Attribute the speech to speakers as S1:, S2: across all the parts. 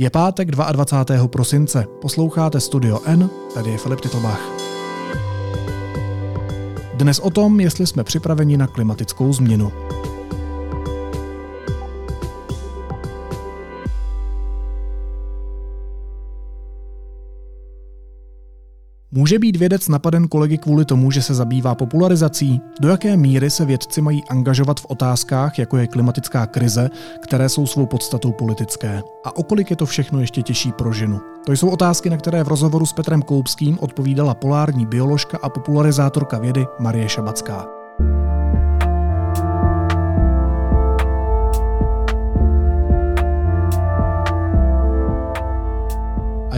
S1: Je pátek 22. prosince. Posloucháte Studio N, tady je Filip Titlbach. Dnes o tom, jestli jsme připraveni na klimatickou změnu. Může být vědec napaden kolegy kvůli tomu, že se zabývá popularizací? Do jaké míry se vědci mají angažovat v otázkách, jako je klimatická krize, které jsou svou podstatou politické? A okolik je to všechno ještě těžší pro ženu? To jsou otázky, na které v rozhovoru s Petrem Koupským odpovídala polární bioložka a popularizátorka vědy Marie Šabacká.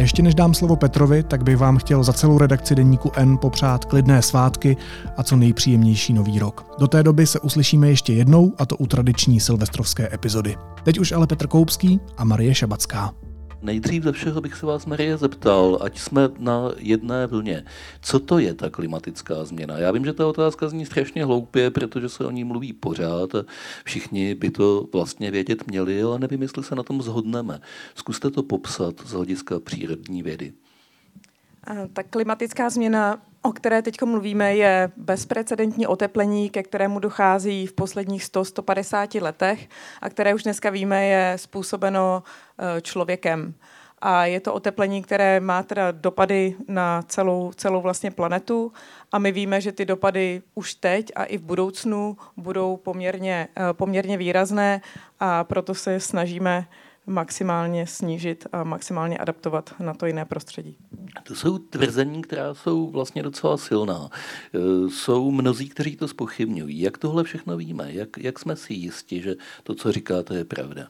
S1: Ještě než dám slovo Petrovi, tak bych vám chtěl za celou redakci Deníku N popřát klidné svátky a co nejpříjemnější nový rok. Do té doby se uslyšíme ještě jednou, a to u tradiční silvestrovské epizody. Teď už ale Petr Koupský a Marie Šabacká.
S2: Nejdřív ze všeho bych se vás, Marie, zeptal, ať jsme na jedné vlně. Co to je ta klimatická změna? Já vím, že ta otázka zní strašně hloupě, protože se o ní mluví pořád všichni by to vlastně vědět měli, ale nevím, jestli se na tom zhodneme. Zkuste to popsat z hlediska přírodní vědy.
S3: Tak klimatická změna o které teď mluvíme, je bezprecedentní oteplení, ke kterému dochází v posledních 100-150 letech a které už dneska víme je způsobeno eh, člověkem. A je to oteplení, které má teda dopady na celou, celou vlastně planetu a my víme, že ty dopady už teď a i v budoucnu budou poměrně, eh, poměrně výrazné a proto se snažíme maximálně snížit a maximálně adaptovat na to jiné prostředí.
S2: To jsou tvrzení, která jsou vlastně docela silná. E, jsou mnozí, kteří to spochybňují. Jak tohle všechno víme? Jak, jak jsme si jisti, že to, co říkáte, je pravda?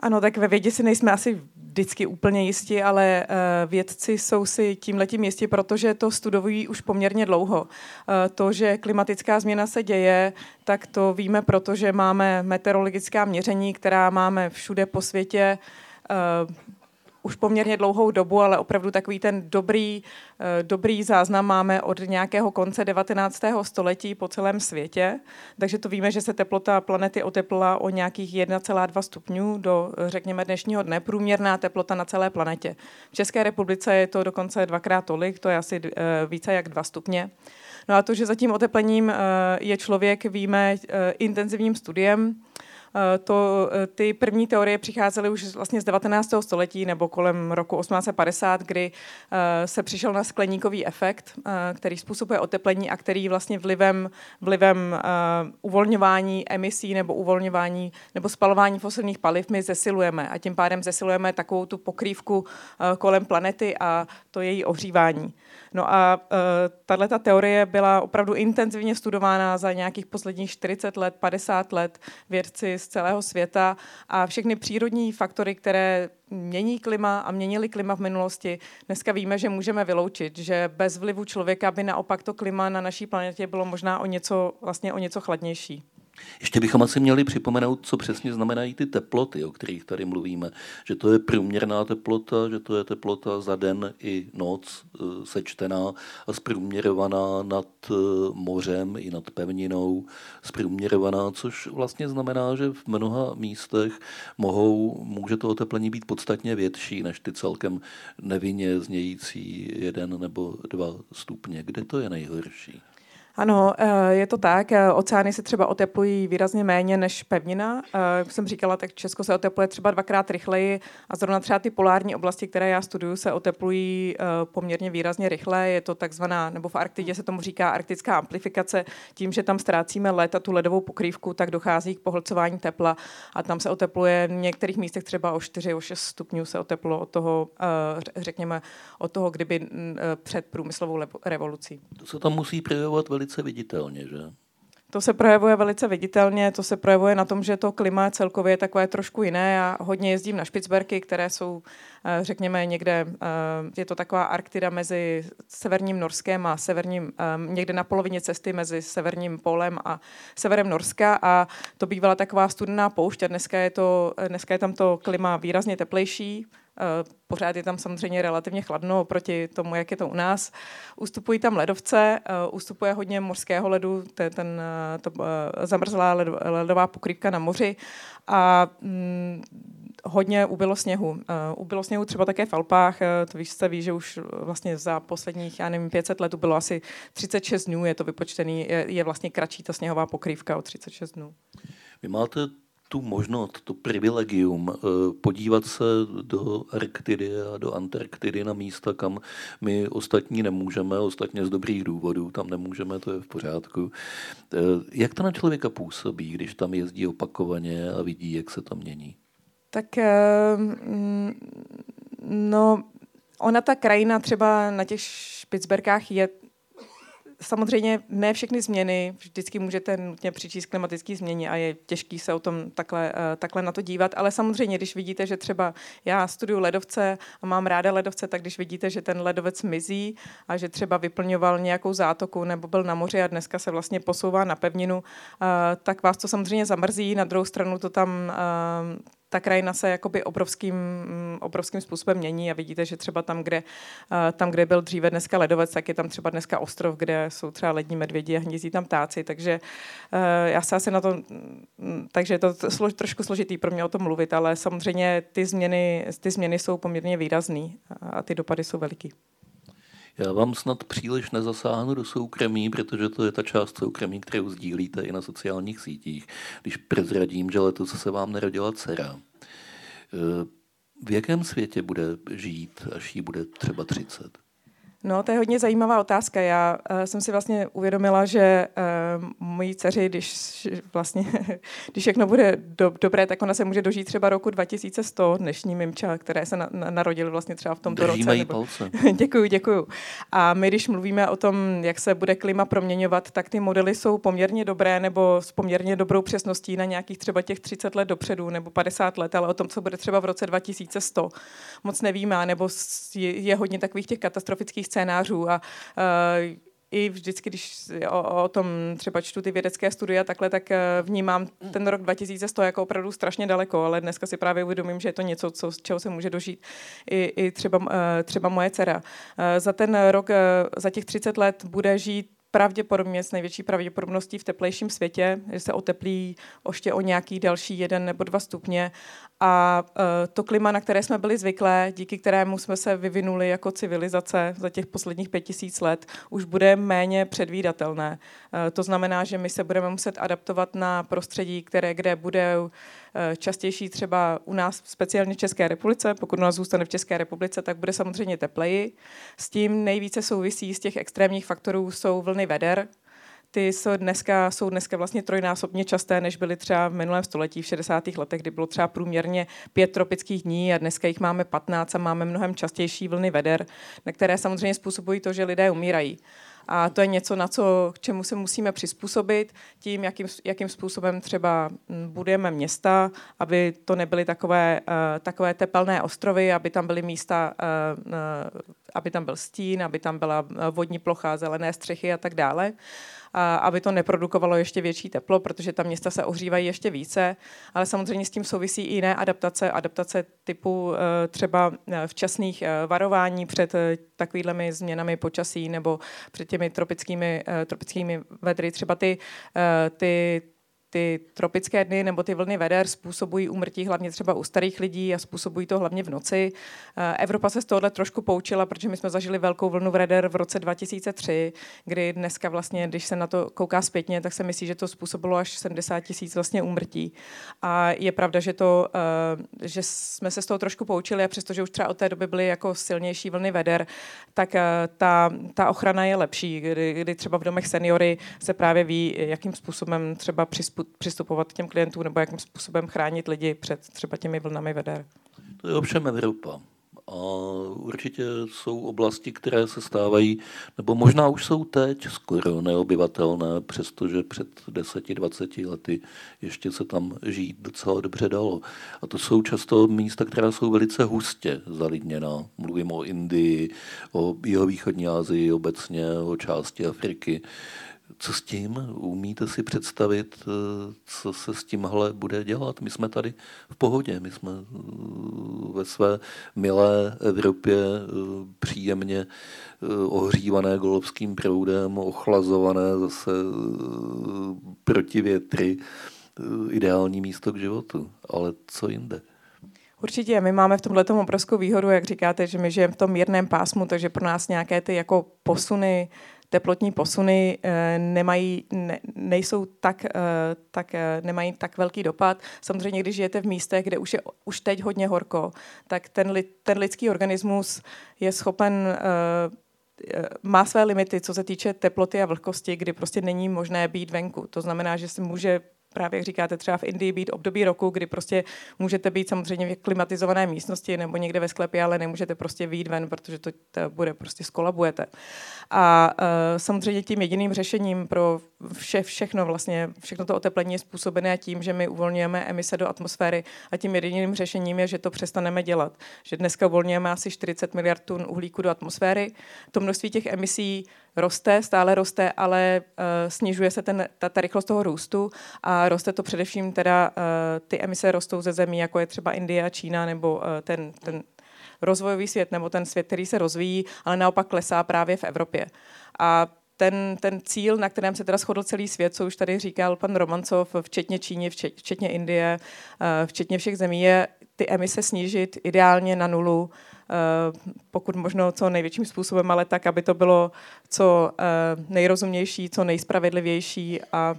S3: Ano, tak ve vědě si nejsme asi vždycky úplně jistí, ale uh, vědci jsou si tímhletím jistí, protože to studují už poměrně dlouho. Uh, to, že klimatická změna se děje, tak to víme, protože máme meteorologická měření, která máme všude po světě. Už poměrně dlouhou dobu, ale opravdu takový ten dobrý, eh, dobrý záznam máme od nějakého konce 19. století po celém světě. Takže to víme, že se teplota planety oteplila o nějakých 1,2 stupňů do, řekněme, dnešního dne. Průměrná teplota na celé planetě. V České republice je to dokonce dvakrát tolik, to je asi eh, více jak 2 stupně. No a to, že za tím oteplením eh, je člověk, víme intenzivním studiem, Eh, to, eh, ty první teorie přicházely už vlastně z 19. století nebo kolem roku 1850, kdy eh, se přišel na skleníkový efekt, který způsobuje oteplení a který vlastně vlivem, vlivem uvolňování emisí nebo uvolňování nebo spalování fosilních paliv my zesilujeme a tím pádem zesilujeme takovou tu pokrývku kolem planety a to její ohřívání. No a tahle teorie byla opravdu intenzivně studována za nějakých posledních 40 let, 50 let vědci celého světa a všechny přírodní faktory, které mění klima a měnili klima v minulosti, dneska víme, že můžeme vyloučit, že bez vlivu člověka by naopak to klima na naší planetě bylo možná o něco, vlastně o něco chladnější.
S2: Ještě bychom asi měli připomenout, co přesně znamenají ty teploty, o kterých tady mluvíme. Že to je průměrná teplota, že to je teplota za den i noc e, sečtená a zprůměrovaná nad e, mořem i nad pevninou, zprůměrovaná, což vlastně znamená, že v mnoha místech mohou, může to oteplení být podstatně větší než ty celkem nevinně znějící jeden nebo dva stupně. Kde to je nejhorší?
S3: Ano, eh, je to tak. Eh, oceány se třeba oteplují výrazně méně než pevnina. Eh, jak jsem říkala, tak Česko se otepluje třeba dvakrát rychleji a zrovna třeba ty polární oblasti, které já studuju, se oteplují poměrně výrazně rychle. Je to takzvaná, nebo v Arktidě se tomu říká arktická amplifikace. Tím, že tam ztrácíme led a tu ledovou pokrývku, tak dochází k pohlcování tepla a tam se otepluje v některých místech třeba o 4, o 6 stupňů se oteplo od toho, řekněme, od toho, kdyby před průmyslovou revolucí.
S2: To se tam musí projevovat velice velice viditelně, že?
S3: To se projevuje velice viditelně, to se projevuje na tom, že to klima je celkově takové trošku jiné. Já hodně jezdím na Špicberky, které jsou, eh, řekněme, někde, eh, je to taková Arktida mezi severním Norskem a severním, eh, někde na polovině cesty mezi severním polem a severem Norska a to bývala taková studená poušť a dneska je, to, dneska je tam to klima výrazně teplejší, pořád je tam samozřejmě relativně chladno oproti tomu, jak je to u nás. Ustupují tam ledovce, eh, ustupuje hodně mořského ledu, ten, ten eh, to, zamrzlá ledová pokrývka na moři a mm, hodně ubylo sněhu. Ubylo sněhu třeba také v Alpách, to víš, se ví, že už vlastně za posledních, já nevím, 500 let bylo asi 36 dnů, je to vypočtený, je, je vlastně kratší ta sněhová pokrývka o 36 dnů.
S2: Vy máte tu možnost, to privilegium eh, podívat se do Arktidy a do Antarktidy na místa, kam my ostatní nemůžeme, ostatně z dobrých důvodů, tam nemůžeme, to je v pořádku. Eh, jak to na člověka působí, když tam jezdí opakovaně a vidí, jak se to mění?
S3: Tak eh, mm, no, ona ta krajina třeba na těch Špicberkách je samozřejmě ne všechny změny vždycky můžete nutně přičíst klimatické změně a je těžký se o tom takhle, uh, takhle na to dívat, ale samozřejmě, když vidíte, že třeba já studuju ledovce a mám ráda ledovce, tak když vidíte, že ten ledovec mizí a že třeba vyplňoval nějakou zátoku nebo byl na moři a dneska se vlastně posouvá na pevninu, uh, tak vás to samozřejmě zamrzí, na druhou stranu to tam uh, ta krajina se jakoby obrovským, mm, obrovským způsobem mění a vidíte, že třeba tam kde, eh, tam, kde byl dříve dneska ledovec, tak je tam třeba dneska ostrov, kde jsou třeba lední medvědi a hnízdí tam ptáci, takže eh, já se asi na to, mm, takže je to trošku složitý pro mě o tom mluvit, ale samozřejmě ty změny, ty změny jsou poměrně výrazný a ty dopady jsou veliký.
S2: Já vám snad příliš nezasáhnu do soukromí, protože to je ta část soukromí, kterou sdílíte i na sociálních sítích. Když prezradím, že letos se vám narodila dcera. E, v jakém světě bude žít, až jí bude třeba 30?
S3: No, to je hodně zajímavá otázka. Já uh, jsem si vlastně uvědomila, že uh, mojí dceři, když vlastně, když všechno bude do, dobré, tak ona se může dožít třeba roku 2100, dnešní Mimča, které se na, na, narodily vlastně třeba v tomto
S2: Držíme
S3: roce.
S2: Nebo... palce.
S3: děkuju, děkuju. A my, když mluvíme o tom, jak se bude klima proměňovat, tak ty modely jsou poměrně dobré nebo s poměrně dobrou přesností na nějakých třeba těch 30 let dopředu nebo 50 let, ale o tom, co bude třeba v roce 2100, moc nevíme, nebo je, je hodně takových těch katastrofických scénářů a i vždycky, když o, o tom třeba čtu ty vědecké studie takhle, tak eh, vnímám ten rok 2100 jako opravdu strašně daleko, ale dneska si právě uvědomím, že je to něco, co, z čeho se může dožít i, i třeba, eh, třeba moje dcera. Za ten rok, za těch 30 let bude žít pravděpodobně s největší pravděpodobností v teplejším světě, že se oteplí ještě o nějaký další jeden nebo dva stupně a uh, to klima, na které jsme byli zvyklé, díky kterému jsme se vyvinuli jako civilizace za těch posledních pět tisíc let, už bude méně předvídatelné. Uh, to znamená, že my se budeme muset adaptovat na prostředí, které, kde bude častější třeba u nás, speciálně v České republice. Pokud u nás zůstane v České republice, tak bude samozřejmě tepleji. S tím nejvíce souvisí z těch extrémních faktorů jsou vlny veder, ty jsou dneska, jsou dneska vlastně trojnásobně časté, než byly třeba v minulém století, v 60. letech, kdy bylo třeba průměrně pět tropických dní a dneska jich máme 15 a máme mnohem častější vlny veder, na které samozřejmě způsobují to, že lidé umírají. A to je něco, na co, k čemu se musíme přizpůsobit tím, jakým, jakým způsobem třeba mm, budujeme města, aby to nebyly takové, uh, takové tepelné ostrovy, aby tam byly místa, uh, uh, aby tam byl stín, aby tam byla vodní plocha, zelené střechy a tak dále aby to neprodukovalo ještě větší teplo, protože ta města se ohřívají ještě více, ale samozřejmě s tím souvisí i jiné adaptace, adaptace typu eh, třeba eh, včasných eh, varování před takovými změnami počasí nebo před těmi tropickými, tropickými vedry. Třeba ty, ty ty tropické dny nebo ty vlny veder způsobují úmrtí hlavně třeba u starých lidí a způsobují to hlavně v noci. Eh, Evropa se z tohohle trošku poučila, protože my jsme zažili velkou vlnu veder v roce 2003, kdy dneska vlastně, když se na to kouká zpětně, tak se myslí, že to způsobilo až 70 tisíc vlastně úmrtí. A je pravda, že, to, eh, že jsme se z toho trošku poučili a přestože už třeba od té doby byly jako silnější vlny veder, tak eh, ta, ta ochrana je lepší, kdy, kdy třeba v domech seniory se právě ví, jakým způsobem třeba přizpůsobit přistupovat k těm klientům nebo jakým způsobem chránit lidi před třeba těmi vlnami veder.
S2: To je ovšem Evropa. A určitě jsou oblasti, které se stávají, nebo možná už jsou teď skoro neobyvatelné, přestože před 10-20 lety ještě se tam žít docela dobře dalo. A to jsou často místa, která jsou velice hustě zalidněná. Mluvím o Indii, o jihovýchodní Asii obecně, o části Afriky co s tím? Umíte si představit, eh, co se s tímhle bude dělat? My jsme tady v pohodě, my jsme eh, ve své milé Evropě eh, příjemně ohřívané golovským proudem, ochlazované zase proti větry, ideální místo k životu. Ale co jinde?
S3: Určitě, my máme v tomhle obrovskou výhodu, jak říkáte, že my žijeme v tom mírném pásmu, takže pro nás nějaké ty jako posuny, teplotní posuny e, nemají, ne, nejsou tak, e, tak, e, nemají tak velký dopad. Samozřejmě, když žijete v místech, kde už je už teď hodně horko, tak ten, ten lidský organismus je schopen má své limity, co se týče teploty a vlhkosti, kdy prostě není možné být venku. To znamená, že si může právě jak říkáte, třeba v Indii být období roku, kdy prostě můžete být samozřejmě v klimatizované místnosti nebo někde ve sklepě, ale nemůžete prostě výjít ven, protože to, bude prostě skolabujete. A uh, samozřejmě tím jediným řešením pro vše, všechno vlastně, všechno to oteplení je způsobené tím, že my uvolňujeme emise do atmosféry a tím jediným řešením je, že to přestaneme dělat. Že dneska uvolňujeme asi 40 miliard tun uhlíku do atmosféry. To množství těch emisí roste, stále roste, ale uh, snižuje se ten, ta, ta rychlost toho růstu a roste to především teda, uh, ty emise rostou ze zemí, jako je třeba Indie Čína nebo uh, ten, ten rozvojový svět nebo ten svět, který se rozvíjí, ale naopak klesá právě v Evropě. A ten, ten cíl, na kterém se teda shodl celý svět, co už tady říkal pan Romancov, včetně Číny, včetně Indie, včetně všech zemí, je ty emise snížit ideálně na nulu Eh, pokud možno co největším způsobem, ale tak, aby to bylo co eh, nejrozumnější, co nejspravedlivější a,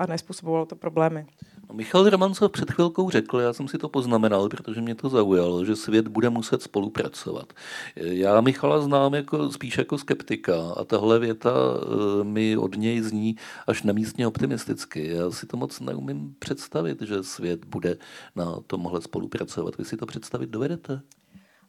S3: a nespůsobovalo to problémy.
S2: No, Michal Romancov před chvilkou řekl, já jsem si to poznamenal, protože mě to zaujalo, že svět bude muset spolupracovat. Já Michala znám jako, spíš jako skeptika a tahle věta eh, mi od něj zní až nemístně optimisticky. Já si to moc neumím představit, že svět bude na tomhle spolupracovat. Vy si to představit dovedete?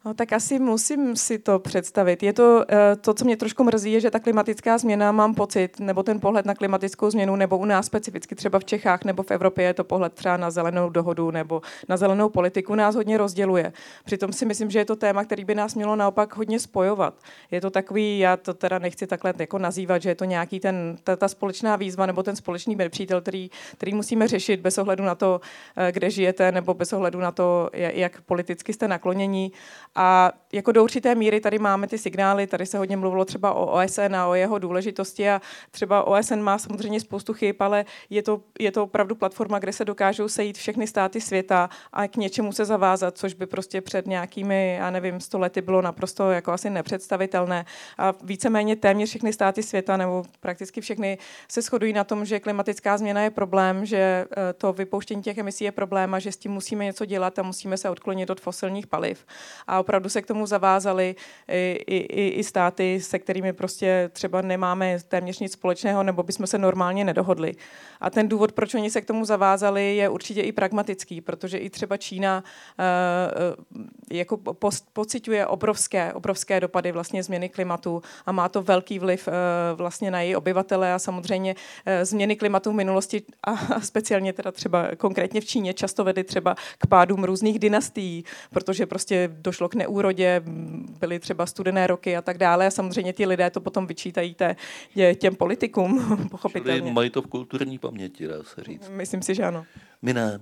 S3: No, tak asi musím si to představit. Je to, eh, to, co mě trošku mrzí, je, že ta klimatická změna, mám pocit, nebo ten pohled na klimatickou změnu, nebo u nás specificky třeba v Čechách nebo v Evropě je to pohled třeba na zelenou dohodu nebo na zelenou politiku, nás hodně rozděluje. Přitom si myslím, že je to téma, který by nás mělo naopak hodně spojovat. Je to takový, já to teda nechci takhle jako nazývat, že je to nějaký ten, ta, ta společná výzva nebo ten společný nepřítel, který, který musíme řešit bez ohledu na to, eh, kde žijete, nebo bez ohledu na to, jak politicky jste naklonění a jako do určité míry tady máme ty signály, tady se hodně mluvilo třeba o OSN a o jeho důležitosti a třeba OSN má samozřejmě spoustu chyb, ale je to, je to opravdu platforma, kde se dokážou sejít všechny státy světa a k něčemu se zavázat, což by prostě před nějakými, já nevím, sto lety bylo naprosto jako asi nepředstavitelné. A víceméně téměř všechny státy světa, nebo prakticky všechny, se shodují na tom, že klimatická změna je problém, že eh, to vypouštění těch emisí je problém a že s tím musíme něco dělat a musíme se odklonit od fosilních paliv. A opravdu se k tomu zavázali i, i, i státy, se kterými prostě třeba nemáme téměř nic společného, nebo bychom se normálně nedohodli. A ten důvod, proč oni se k tomu zavázali, je určitě i pragmatický, protože i třeba Čína uh, jako post, pociťuje obrovské, obrovské dopady vlastně změny klimatu a má to velký vliv uh, vlastně na její obyvatele a samozřejmě uh, změny klimatu v minulosti a speciálně teda třeba konkrétně v Číně často vedly třeba k pádům různých dynastií, protože prostě došlo k neúrodě, byly třeba studené roky a tak dále. A samozřejmě ti lidé to potom vyčítají té, těm politikům, pochopitelně.
S2: Čili mají to v kulturní paměti, dá se říct.
S3: Myslím si, že ano.
S2: My ne.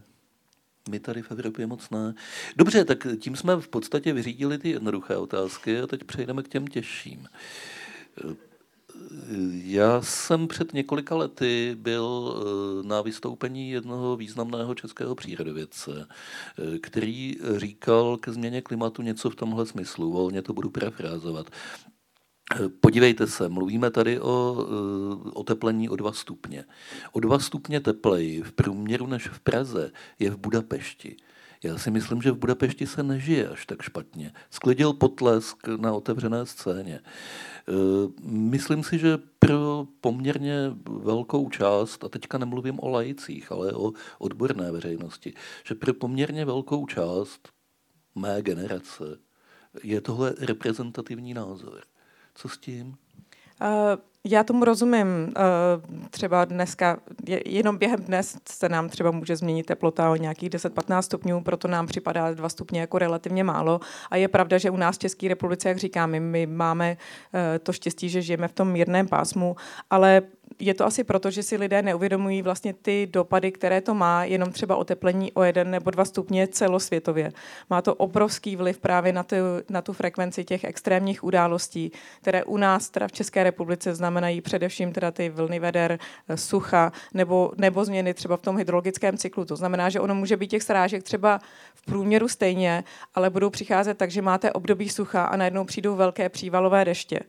S2: My tady v Evropě moc ne. Dobře, tak tím jsme v podstatě vyřídili ty jednoduché otázky a teď přejdeme k těm těžším. Já jsem před několika lety byl eh, na vystoupení jednoho významného českého přírodovědce, eh, který říkal ke změně klimatu něco v tomhle smyslu, volně to budu parafrázovat. Eh, podívejte se, mluvíme tady o oteplení o 2 stupně. O 2 stupně tepleji v průměru než v Praze je v Budapešti. Já si myslím, že v Budapešti se nežije až tak špatně. Sklidil potlesk na otevřené scéně. Eh, myslím si, že pro poměrně velkou část, a teďka nemluvím o lajicích, ale o odborné veřejnosti, že pro poměrně velkou část mé generace je tohle reprezentativní názor. Co s tím?
S3: Uh, já tomu rozumím. Eh, třeba dneska, jenom během dnes se nám třeba může změnit teplota o nějakých 10-15 stupňů, proto nám připadá 2 stupně jako relativně málo. A je pravda, že u nás v České republice, jak říkám, my, my máme eh, to štěstí, že žijeme v tom mírném pásmu, ale je to asi proto, že si lidé neuvědomují vlastně ty dopady, které to má, jenom třeba oteplení o jeden nebo dva stupně celosvětově. Má to obrovský vliv právě na tu, na tu frekvenci těch extrémních událostí, které u nás teda v České republice znamenají především teda ty vlny veder, eh, sucha nebo, nebo změny třeba v tom hydrologickém cyklu. To znamená, že ono může být těch srážek třeba v průměru stejně, ale budou přicházet tak, že máte období sucha a najednou přijdou velké přívalové deště.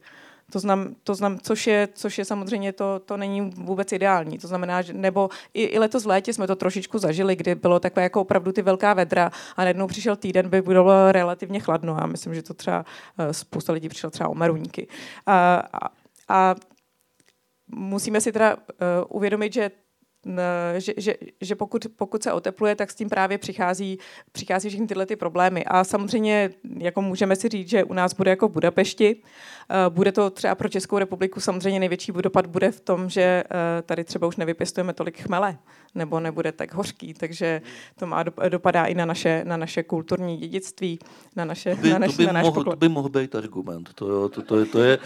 S3: To znam, to znam, což, je, což je samozřejmě, to, to není vůbec ideální. To znamená, že, nebo i, i letos v létě jsme to trošičku zažili, kdy bylo takové jako opravdu ty velká vedra a najednou přišel týden, by bylo relativně chladno. Já myslím, že to třeba eh, spousta lidí přišlo třeba o meruňky. A, a, a musíme si teda uh, uvědomit, že že, že, že pokud, pokud se otepluje, tak s tím právě přichází, přichází všechny tyhle ty problémy. A samozřejmě, jako můžeme si říct, že u nás bude jako v Budapešti, Eh, bude to třeba pro Českou republiku samozřejmě největší dopad bude v tom, že eh, tady třeba už nevypěstujeme tolik chmele, nebo nebude tak hořký, takže to má dopadá i na naše, na naše kulturní dědictví, na naše,
S2: to by,
S3: na naš,
S2: to by
S3: na
S2: mohl, To by mohl být argument. To, jo, to, to, je, to, je,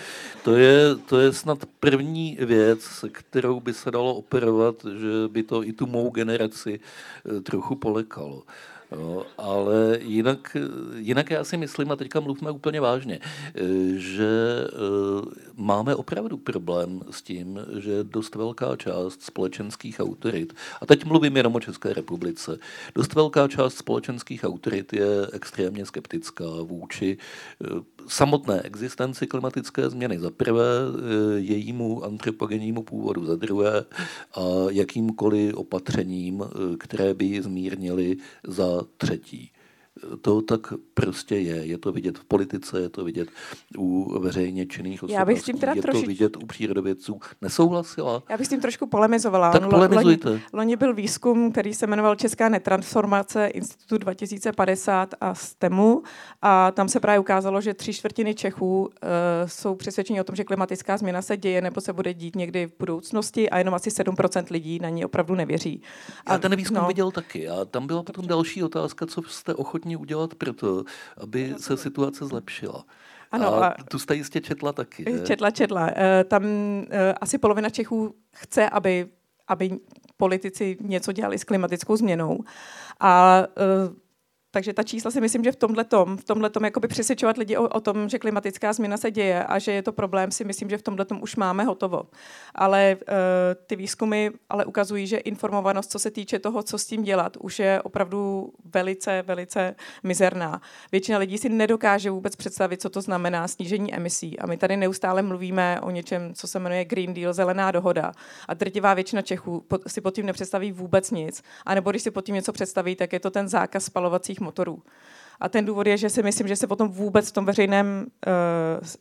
S2: to, je, to je snad první věc, se kterou by se dalo operovat, že by to i tu mou generaci eh, trochu polekalo. Jo, ale jinak, jinak já si myslím, a teďka mluvíme úplně vážně, že eh, máme opravdu problém s tím, že dost velká část společenských autorit, a teď mluvím jenom o České republice, dost velká část společenských autorit je extrémně skeptická vůči eh, samotné existenci klimatické změny za prvé, eh, jejímu antropogennímu původu za druhé a jakýmkoliv opatřením, které by ji zmírnily za třetí. To tak prostě je. Je to vidět v politice, je to vidět u veřejně činných osobností, Já bych s tím teda je troši... to vidět u přírodovědců. Nesouhlasila?
S3: Já bych s tím trošku polemizovala.
S2: Tak polemizujte.
S3: Loni, loni byl výzkum, který se jmenoval Česká netransformace Institutu 2050 a STEMu a tam se právě ukázalo, že tři čtvrtiny Čechů uh, jsou přesvědčeni o tom, že klimatická změna se děje nebo se bude dít někdy v budoucnosti a jenom asi 7% lidí na ní opravdu nevěří.
S2: A, Já ten výzkum no, viděl taky a tam byla potom další otázka, co jste ochotní ochotní udělat pro to, aby se situace zlepšila. Ano, a, tu jste jistě četla taky.
S3: Ne? Četla, četla. E, tam e, asi polovina Čechů chce, aby, aby politici něco dělali s klimatickou změnou. A e, takže ta čísla si myslím, že v tomhle tom, v tomhle tom jakoby přesvědčovat lidi o, o, tom, že klimatická změna se děje a že je to problém, si myslím, že v tomhle tom už máme hotovo. Ale uh, ty výzkumy ale ukazují, že informovanost, co se týče toho, co s tím dělat, už je opravdu velice, velice mizerná. Většina lidí si nedokáže vůbec představit, co to znamená snížení emisí. A my tady neustále mluvíme o něčem, co se jmenuje Green Deal, zelená dohoda. A drtivá většina Čechů si pod tím nepředstaví vůbec nic. A nebo když si pod tím něco představí, tak je to ten zákaz spalovacích motorů. A ten důvod je, že si myslím, že se potom vůbec v tom veřejném, uh,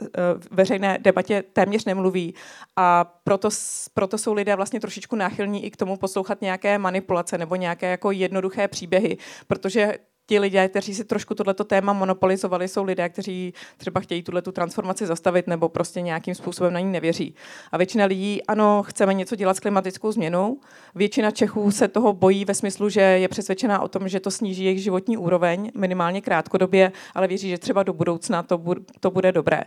S3: uh, veřejné debatě téměř nemluví. A proto, proto jsou lidé vlastně trošičku náchylní i k tomu poslouchat nějaké manipulace nebo nějaké jako jednoduché příběhy, protože ti lidé, kteří si trošku tohleto téma monopolizovali, jsou lidé, kteří třeba chtějí tuhle transformaci zastavit nebo prostě nějakým způsobem na ní nevěří. A většina lidí, ano, chceme něco dělat s klimatickou změnou. Většina Čechů se toho bojí ve smyslu, že je přesvědčená o tom, že to sníží jejich životní úroveň, minimálně krátkodobě, ale věří, že třeba do budoucna to, bu- to bude dobré.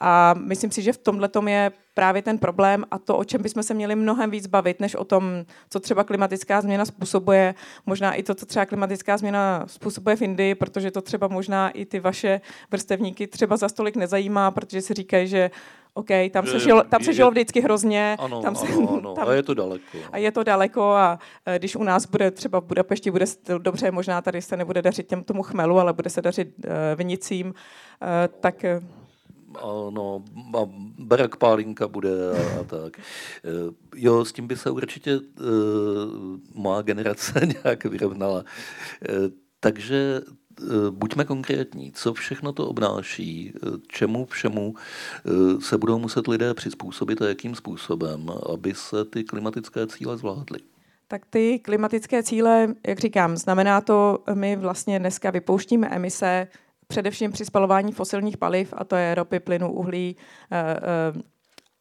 S3: A myslím si, že v tomhle je právě ten problém a to, o čem bychom se měli mnohem víc bavit, než o tom, co třeba klimatická změna způsobuje, možná i to, co třeba klimatická změna způsobuje v Indii, protože to třeba možná i ty vaše vrstevníky třeba za stolik nezajímá, protože si říkají, že OK, tam se, žilo, tam se žilo vždycky hrozně.
S2: Ano,
S3: tam se,
S2: ano, ano. Tam, a je to daleko.
S3: A je to daleko a e, když u nás bude třeba v Budapešti bude dobře, možná tady se nebude dařit těm tomu chmelu, ale bude se dařit uh, vinicím, uh, tak
S2: no, a Barack Pálinka bude a, a tak. E, jo, s tím by se určitě uh, má generace nějak vyrovnala. Uh, takže buďme konkrétní, co všechno to obnáší, čemu všemu se budou muset lidé přizpůsobit a jakým způsobem, aby se ty klimatické cíle zvládly.
S3: Tak ty klimatické cíle, jak říkám, znamená to, my vlastně dneska vypouštíme emise především při spalování fosilních paliv, a to je ropy, plynu, uhlí, eh, eh,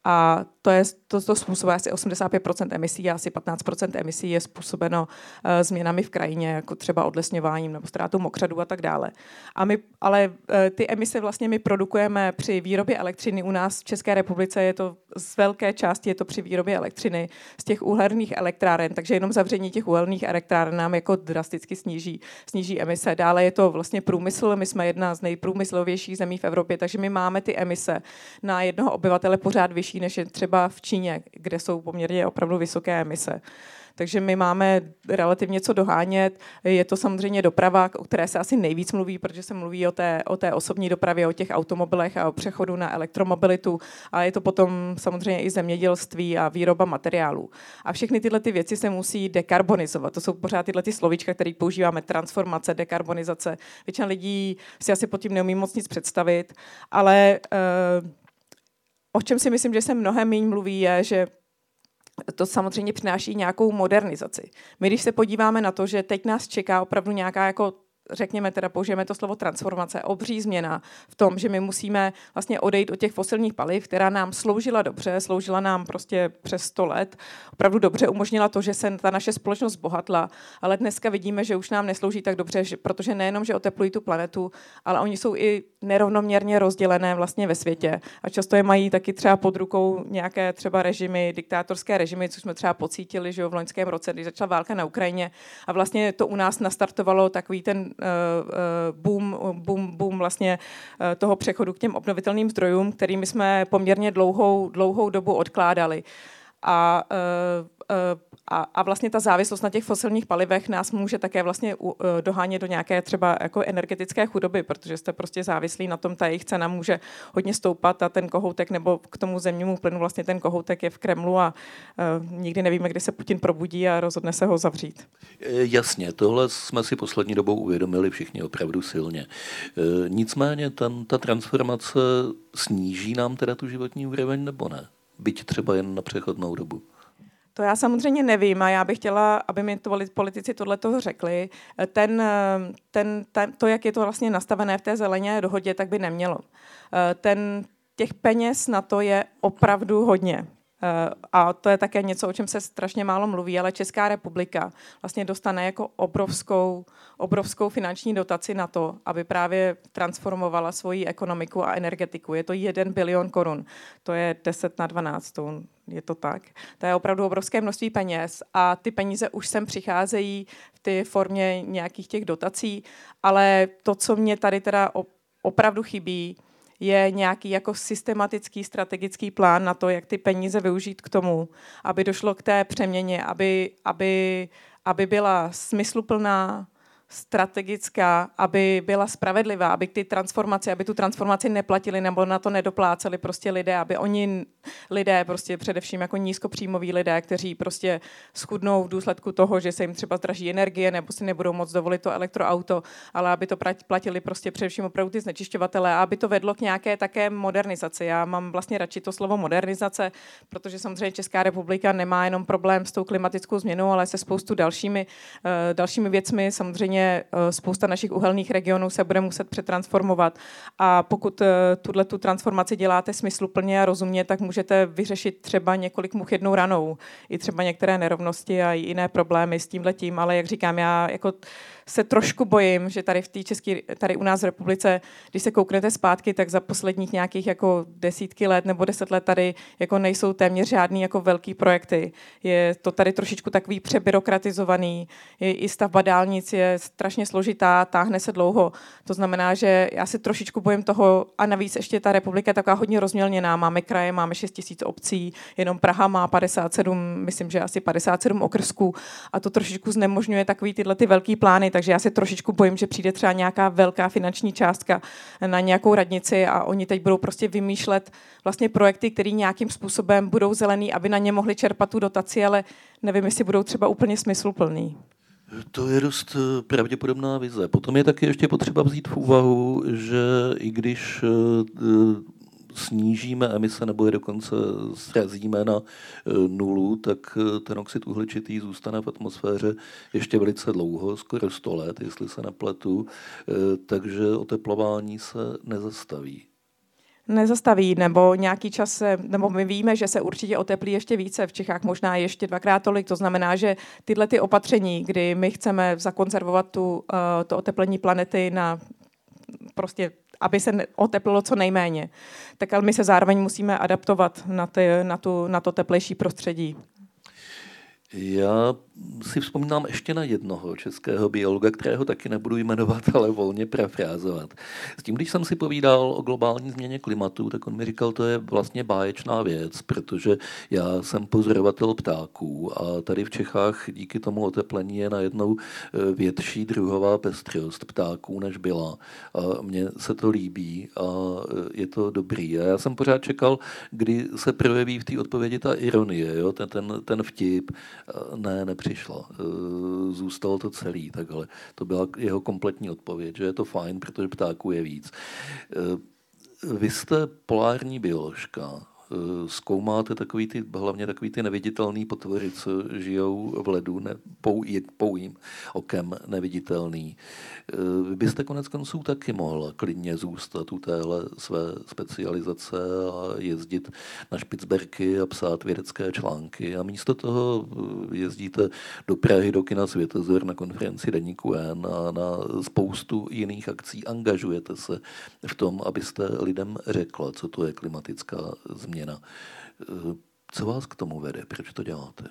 S3: a to, je, to, to způsobuje asi 85% emisí a asi 15% emisí je způsobeno uh, změnami v krajině, jako třeba odlesňováním nebo ztrátou mokřadů a tak dále. A my, ale uh, ty emise vlastně my produkujeme při výrobě elektřiny u nás v České republice, je to z velké části je to při výrobě elektřiny z těch uhelných elektráren, takže jenom zavření těch uhelných elektráren nám jako drasticky sníží, sníží emise. Dále je to vlastně průmysl, my jsme jedna z nejprůmyslovějších zemí v Evropě, takže my máme ty emise na jednoho obyvatele pořád vyšší než je třeba v Číně, kde jsou poměrně opravdu vysoké emise. Takže my máme relativně co dohánět. Je to samozřejmě doprava, o které se asi nejvíc mluví, protože se mluví o té, o té osobní dopravě, o těch automobilech a o přechodu na elektromobilitu. A je to potom samozřejmě i zemědělství a výroba materiálů. A všechny tyhle ty věci se musí dekarbonizovat. To jsou pořád tyhle ty slovíčka, které používáme, transformace, dekarbonizace. Většina lidí si asi pod tím neumí moc nic představit, ale uh, o čem si myslím, že se mnohem méně mluví, je, že to samozřejmě přináší nějakou modernizaci. My, když se podíváme na to, že teď nás čeká opravdu nějaká jako řekněme teda, použijeme to slovo transformace, obří změna v tom, že my musíme vlastně odejít od těch fosilních paliv, která nám sloužila dobře, sloužila nám prostě přes 100 let, opravdu dobře umožnila to, že se ta naše společnost bohatla, ale dneska vidíme, že už nám neslouží tak dobře, že, protože nejenom, že oteplují tu planetu, ale oni jsou i nerovnoměrně rozdělené vlastně ve světě. A často je mají taky třeba pod rukou nějaké třeba režimy, diktátorské režimy, což jsme třeba pocítili, že v loňském roce, když začala válka na Ukrajině. A vlastně to u nás nastartovalo takový ten boom, boom, boom vlastně eh, toho přechodu k těm obnovitelným zdrojům, kterými jsme poměrně dlouhou, dlouhou dobu odkládali. A a, a vlastně ta závislost na těch fosilních palivech nás může také vlastně uh, dohánět do nějaké třeba jako energetické chudoby, protože jste prostě závislí na tom, ta jejich cena může hodně stoupat a ten kohoutek nebo k tomu zemnímu plynu vlastně ten kohoutek je v Kremlu a nikdy nevíme, kdy se Putin probudí a rozhodne se ho zavřít.
S2: Jasně, tohle jsme si poslední dobou uvědomili všichni opravdu silně. Nicméně ten, ta transformace sníží nám teda tu životní úroveň nebo ne? Byť třeba jen na přechodnou dobu.
S3: To já samozřejmě nevím a já bych chtěla, aby mi to politici tohle toho řekli. Ten, ten, ten, to, jak je to vlastně nastavené v té zelené dohodě, tak by nemělo. Ten, těch peněz na to je opravdu hodně. A to je také něco, o čem se strašně málo mluví, ale Česká republika vlastně dostane jako obrovskou, obrovskou finanční dotaci na to, aby právě transformovala svoji ekonomiku a energetiku. Je to 1 bilion korun. To je 10 na 12 tun je to tak. To je opravdu obrovské množství peněz a ty peníze už sem přicházejí v té formě nějakých těch dotací, ale to, co mě tady teda opravdu chybí, je nějaký jako systematický strategický plán na to, jak ty peníze využít k tomu, aby došlo k té přeměně, aby, aby, aby byla smysluplná, strategická, aby byla spravedlivá, aby ty transformace, aby tu transformaci neplatili nebo na to nedopláceli prostě lidé, aby oni lidé, prostě především jako nízkopříjmoví lidé, kteří prostě schudnou v důsledku toho, že se jim třeba zdraží energie nebo si nebudou moc dovolit to elektroauto, ale aby to platili prostě především opravdu ty znečišťovatele a aby to vedlo k nějaké také modernizaci. Já mám vlastně radši to slovo modernizace, protože samozřejmě Česká republika nemá jenom problém s tou klimatickou změnou, ale se spoustu dalšími, uh, dalšími věcmi. Samozřejmě uh, spousta našich uhelných regionů se bude muset přetransformovat. A pokud uh, tuhle tu transformaci děláte smysluplně a rozumně, tak můžete vyřešit třeba několik much jednou ranou, i třeba některé nerovnosti a jiné problémy s tím letím, ale jak říkám, já jako se trošku bojím, že tady v té české, tady u nás v republice, když se kouknete zpátky, tak za posledních nějakých jako desítky let nebo deset let tady jako nejsou téměř žádný jako velký projekty. Je to tady trošičku takový přebyrokratizovaný, je, i stavba dálnic je strašně složitá, táhne se dlouho. To znamená, že já se trošičku bojím toho a navíc ještě ta republika je taková hodně rozmělněná. Máme kraje, máme 6 tisíc obcí, jenom Praha má 57, myslím, že asi 57 okrsků a to trošičku znemožňuje takový tyhle ty velký plány, takže já se trošičku bojím, že přijde třeba nějaká velká finanční částka na nějakou radnici a oni teď budou prostě vymýšlet vlastně projekty, které nějakým způsobem budou zelený, aby na ně mohli čerpat tu dotaci, ale nevím, jestli budou třeba úplně smysluplný.
S2: To je dost eh, pravděpodobná vize. Potom je taky ještě potřeba vzít v úvahu, že i když eh, snížíme emise nebo je dokonce srazíme na e, nulu, tak e, ten oxid uhličitý zůstane v atmosféře ještě velice dlouho, skoro 100 let, jestli se nepletu, e, takže oteplování se nezastaví.
S3: nezastaví, nebo nějaký čas, nebo my víme, že se určitě oteplí ještě více, v Čechách možná ještě dvakrát tolik, to znamená, že tyhle ty opatření, kdy my chceme zakonzervovat tu, to oteplení planety na prostě aby se oteplilo co nejméně. Tak ale my se zároveň musíme adaptovat na, ty, na, tu, na to teplejší prostředí.
S2: Já si vzpomínám ještě na jednoho českého biologa, kterého taky nebudu jmenovat, ale volně parafrázovat. S tím, když jsem si povídal o globální změně klimatu, tak on mi říkal, to je vlastně báječná věc, protože já jsem pozorovatel ptáků a tady v Čechách díky tomu oteplení je najednou eh, větší druhová pestrost ptáků, než byla. A mně se to líbí a eh, je to dobrý. A já jsem pořád čekal, kdy se projeví v té odpovědi ta ironie, jo? Ten, ten, ten vtip. Ne, nepřišla. E, zůstalo to celý takhle. To byla jeho kompletní odpověď, že je to fajn, protože ptáků je víc. E, vy jste polární bioložka. Eh, zkoumáte takový ty, hlavně takový ty neviditelné potvory, co žijou v ledu, ne, pou, pouhým okem neviditelný. Eh, vy byste konec konců taky mohla klidně zůstat u téhle své specializace a jezdit na Špicberky a psát vědecké články. A místo toho eh, jezdíte do Prahy, do Kina Světozor na konferenci Deníku N a na spoustu jiných akcí angažujete se v tom, abyste lidem řekla, co to je klimatická změna změna. Eh, co vás k tomu vede? Proč to děláte?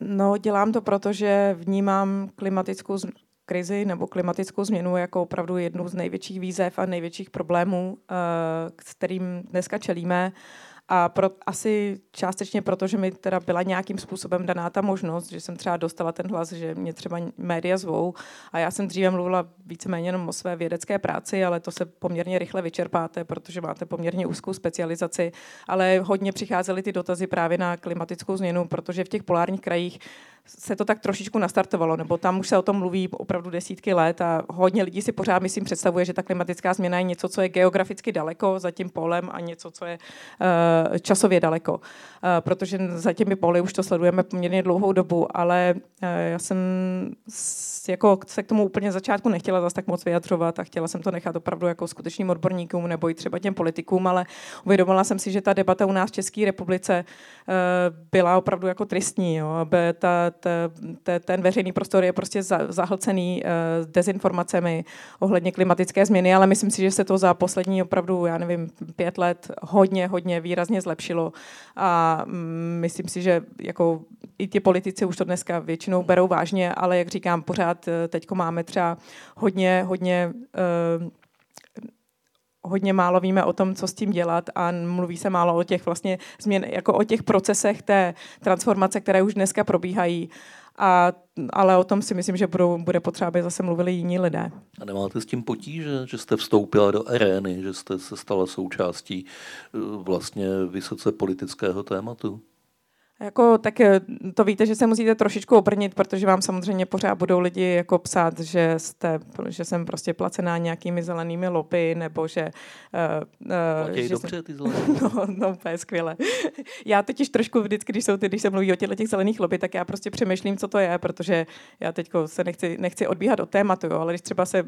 S3: No, dělám to, protože vnímám klimatickou krizi nebo klimatickou změnu jako opravdu jednu z největších výzev a největších problémů, eh, s kterým dneska čelíme. A pro, asi částečně proto, že mi teda byla nějakým způsobem daná ta možnost, že jsem třeba dostala ten hlas, že mě třeba média zvou. A já jsem dříve mluvila víceméně jenom o své vědecké práci, ale to se poměrně rychle vyčerpáte, protože máte poměrně úzkou specializaci, ale hodně přicházely ty dotazy právě na klimatickou změnu, protože v těch polárních krajích se to tak trošičku nastartovalo, nebo tam už se o tom mluví opravdu desítky let a hodně lidí si pořád, myslím, představuje, že ta klimatická změna je něco, co je geograficky daleko za tím polem a něco, co je uh, časově daleko. Uh, protože za těmi poly už to sledujeme poměrně dlouhou dobu, ale uh, já jsem jako se k tomu úplně začátku nechtěla zase tak moc vyjadřovat a chtěla jsem to nechat opravdu jako skutečným odborníkům nebo i třeba těm politikům, ale uvědomila jsem si, že ta debata u nás v České republice byla opravdu jako tristní. Jo? Ta, ta, ten veřejný prostor je prostě zahlcený uh, dezinformacemi ohledně klimatické změny, ale myslím si, že se to za poslední opravdu, já nevím, pět let hodně, hodně výrazně zlepšilo. A mm, myslím si, že jako i ti politici už to dneska většinou berou vážně, ale jak říkám, pořád eh, teď máme třeba hodně, hodně hodně málo víme o tom, co s tím dělat a mluví se málo o těch vlastně změn, jako o těch procesech té transformace, které už dneska probíhají. A, ale o tom si myslím, že budou, bude potřeba, aby zase mluvili jiní lidé.
S2: A nemáte s tím potíže, že jste vstoupila do arény, že jste se stala součástí eh, vlastně vysoce politického tématu?
S3: Jako, tak eh, to víte, že se musíte trošičku obrnit, protože vám samozřejmě pořád budou lidi jako psát, že, jste, že jsem prostě placená nějakými zelenými lopy, nebo že...
S2: Uh, uh, že dobře jsem, ty zelené.
S3: No, no, úplně skvěle. Já totiž trošku vždycky, když, jsou ty, když se mluví o těchto těch zelených lopy, tak já prostě přemýšlím, co to je, protože já teď se nechci, nechci odbíhat od tématu, jo, ale když třeba se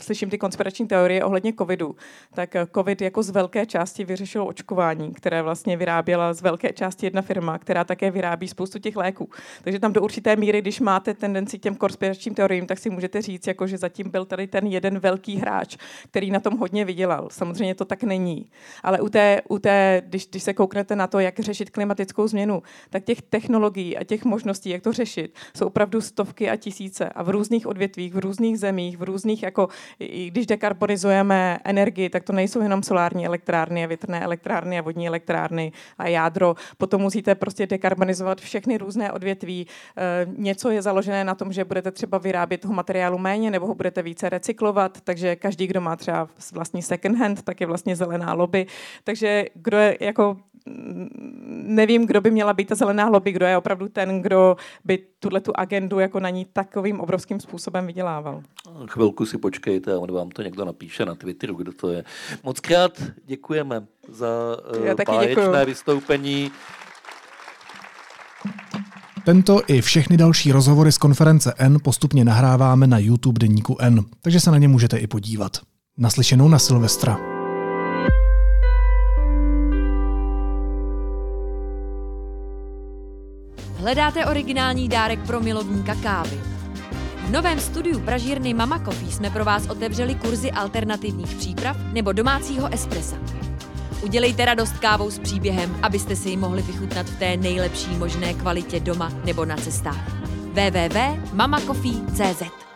S3: slyším ty konspirační teorie ohledně covidu, tak covid jako z velké části vyřešilo očkování, které vlastně vyráběla z velké části jedna firma, která také vyrábí spoustu těch léků. Takže tam do určité míry, když máte tendenci těm konspiračním teoriím, tak si můžete říct, jako, že zatím byl tady ten jeden velký hráč, který na tom hodně vydělal. Samozřejmě to tak není. Ale u té, u té když, když se kouknete na to, jak řešit klimatickou změnu, tak těch technologií a těch možností, jak to řešit, jsou opravdu stovky a tisíce a v různých odvětvích, v různých zemích, v různých, jako když dekarbonizujeme energii, tak to nejsou jenom solární elektrárny a větrné elektrárny a vodní elektrárny a jádro. Potom musíte prostě dekarbonizovat všechny různé odvětví. Eh, něco je založené na tom, že budete třeba vyrábět toho materiálu méně nebo ho budete více recyklovat, takže každý, kdo má třeba vlastní second hand, tak je vlastně zelená lobby. Takže kdo je jako nevím, kdo by měla být ta zelená lobby, kdo je opravdu ten, kdo by tuhle tu agendu jako na ní takovým obrovským způsobem vydělával.
S2: Chvilku si počkejte, on vám to někdo napíše na Twitteru, kdo to je. Moc krát děkujeme za uh, báječné vystoupení.
S1: Tento i všechny další rozhovory z konference N postupně nahráváme na YouTube deníku N, takže se na ně můžete i podívat. Naslyšenou na Silvestra.
S4: Hledáte originální dárek pro milovníka kávy? V novém studiu Pražírny Mama Coffee jsme pro vás otevřeli kurzy alternativních příprav nebo domácího espressa. Udělejte radost kávou s příběhem, abyste si ji mohli vychutnat v té nejlepší možné kvalitě doma nebo na cestách. www.mamacoffee.cz